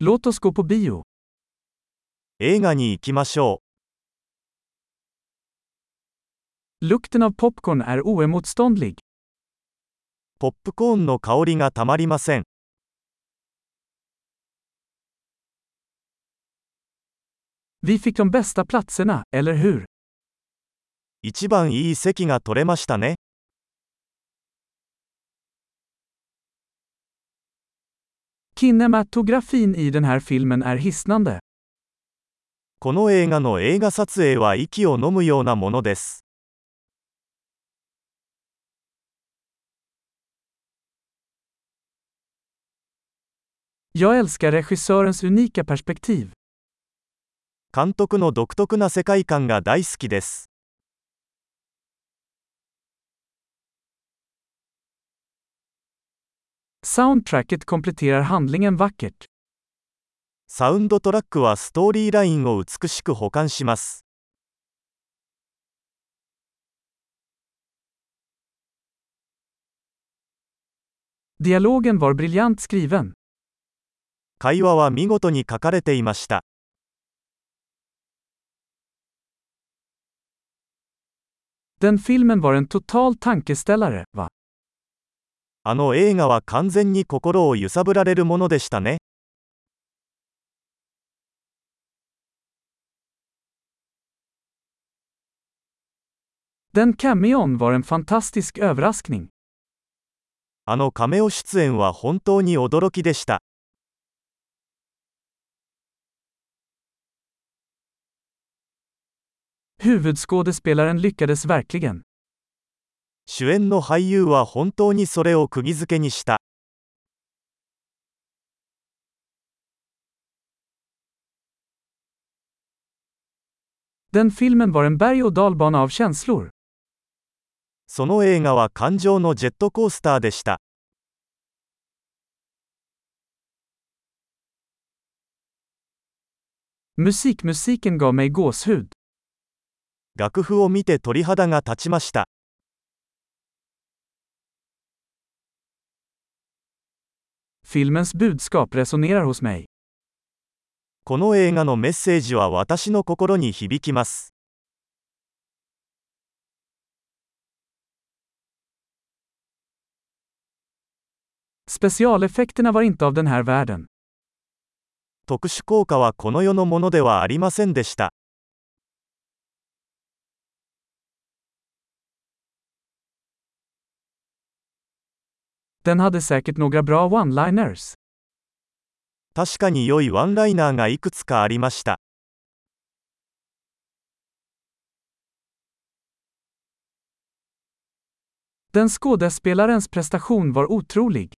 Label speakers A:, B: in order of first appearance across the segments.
A: Låt oss gå på bio.
B: 映画に行きましょ
A: Lukten av popcorn är oemotståndlig.
B: う。ポップコーンの香りがたまりません。
A: Vi fick de bästa platserna, eller hur?
B: 一番いい席が取れましたね。
A: Kinematografin i den här filmen är hisnande.
B: この映画の映画撮影は息を飲むようなものです。
A: Jag älskar regissörens unika perspektiv.
B: 監督の独特な世界観が大好きです。サウンドトラックはストーリーラインを美しく保管します。会話は見事に書かれていました。あの映画は完全に心を揺さぶられるものでしたね。
A: Den cameon var en fantastisk överraskning.
B: あのカメオ出演は本当に驚きでした。
A: Huvudskådespelaren lyckades verkligen.
B: 主演の俳優は本当にそれを釘付けにした。
A: Den filmen var en berg och dalbana av känslor.
B: その映画は感情のジェットコースターでした。
A: Musikmusiken gav mig gåshud.
B: 楽譜を見て鳥肌が立ちました。
A: Filmens budskap resonerar hos mig.
B: この映画のメッセージは私の心に響きます。
A: Specialeffekterna var inte av den här världen.
B: 特殊効果はこの世のものではありませんでした。
A: Den hade säkert några bra one-liners.
B: 確かに良いワンライナーがいくつかありました。
A: Den skådespelarens prestation var otrolig.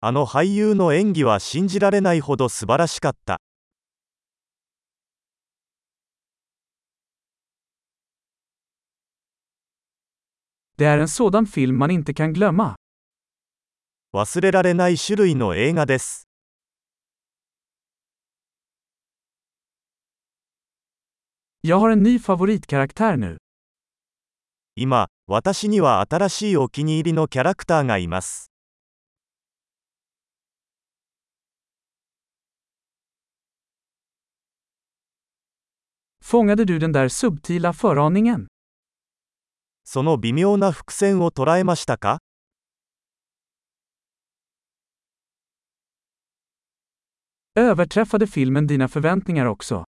B: あの俳優の演技は信じられないほど素晴らしかった。
A: Det är en sådan film man inte kan glömma.
B: 忘れられない種類の映画です。今、私には新しいお気に入りのキャラクターがいます。
A: Fångade du den där subtila föraningen?
B: その微妙な伏線を捉えましたか
A: Överträffade filmen dina förväntningar också?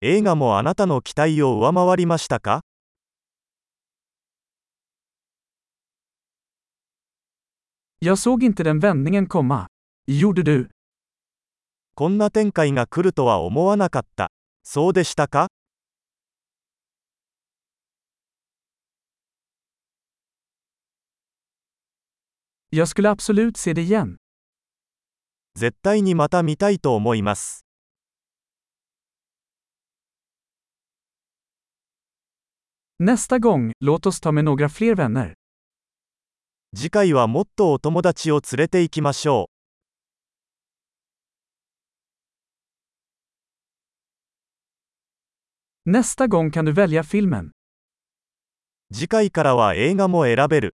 B: 映画もあなたの期待を上回りましたか
A: Jag såg inte den vändningen komma. Gjorde du?
B: こんな展開が来るとは思わなかった。そうでしたか
A: Jag skulle absolut se det igen.
B: 絶対にまた見たいと思います。
A: Nästa gång, låt oss ta med några fler vänner.
B: 次回はもっとお友達を連れて行きましょう。
A: Nästa gång kan du välja filmen.
B: 次回からは映画も選べる。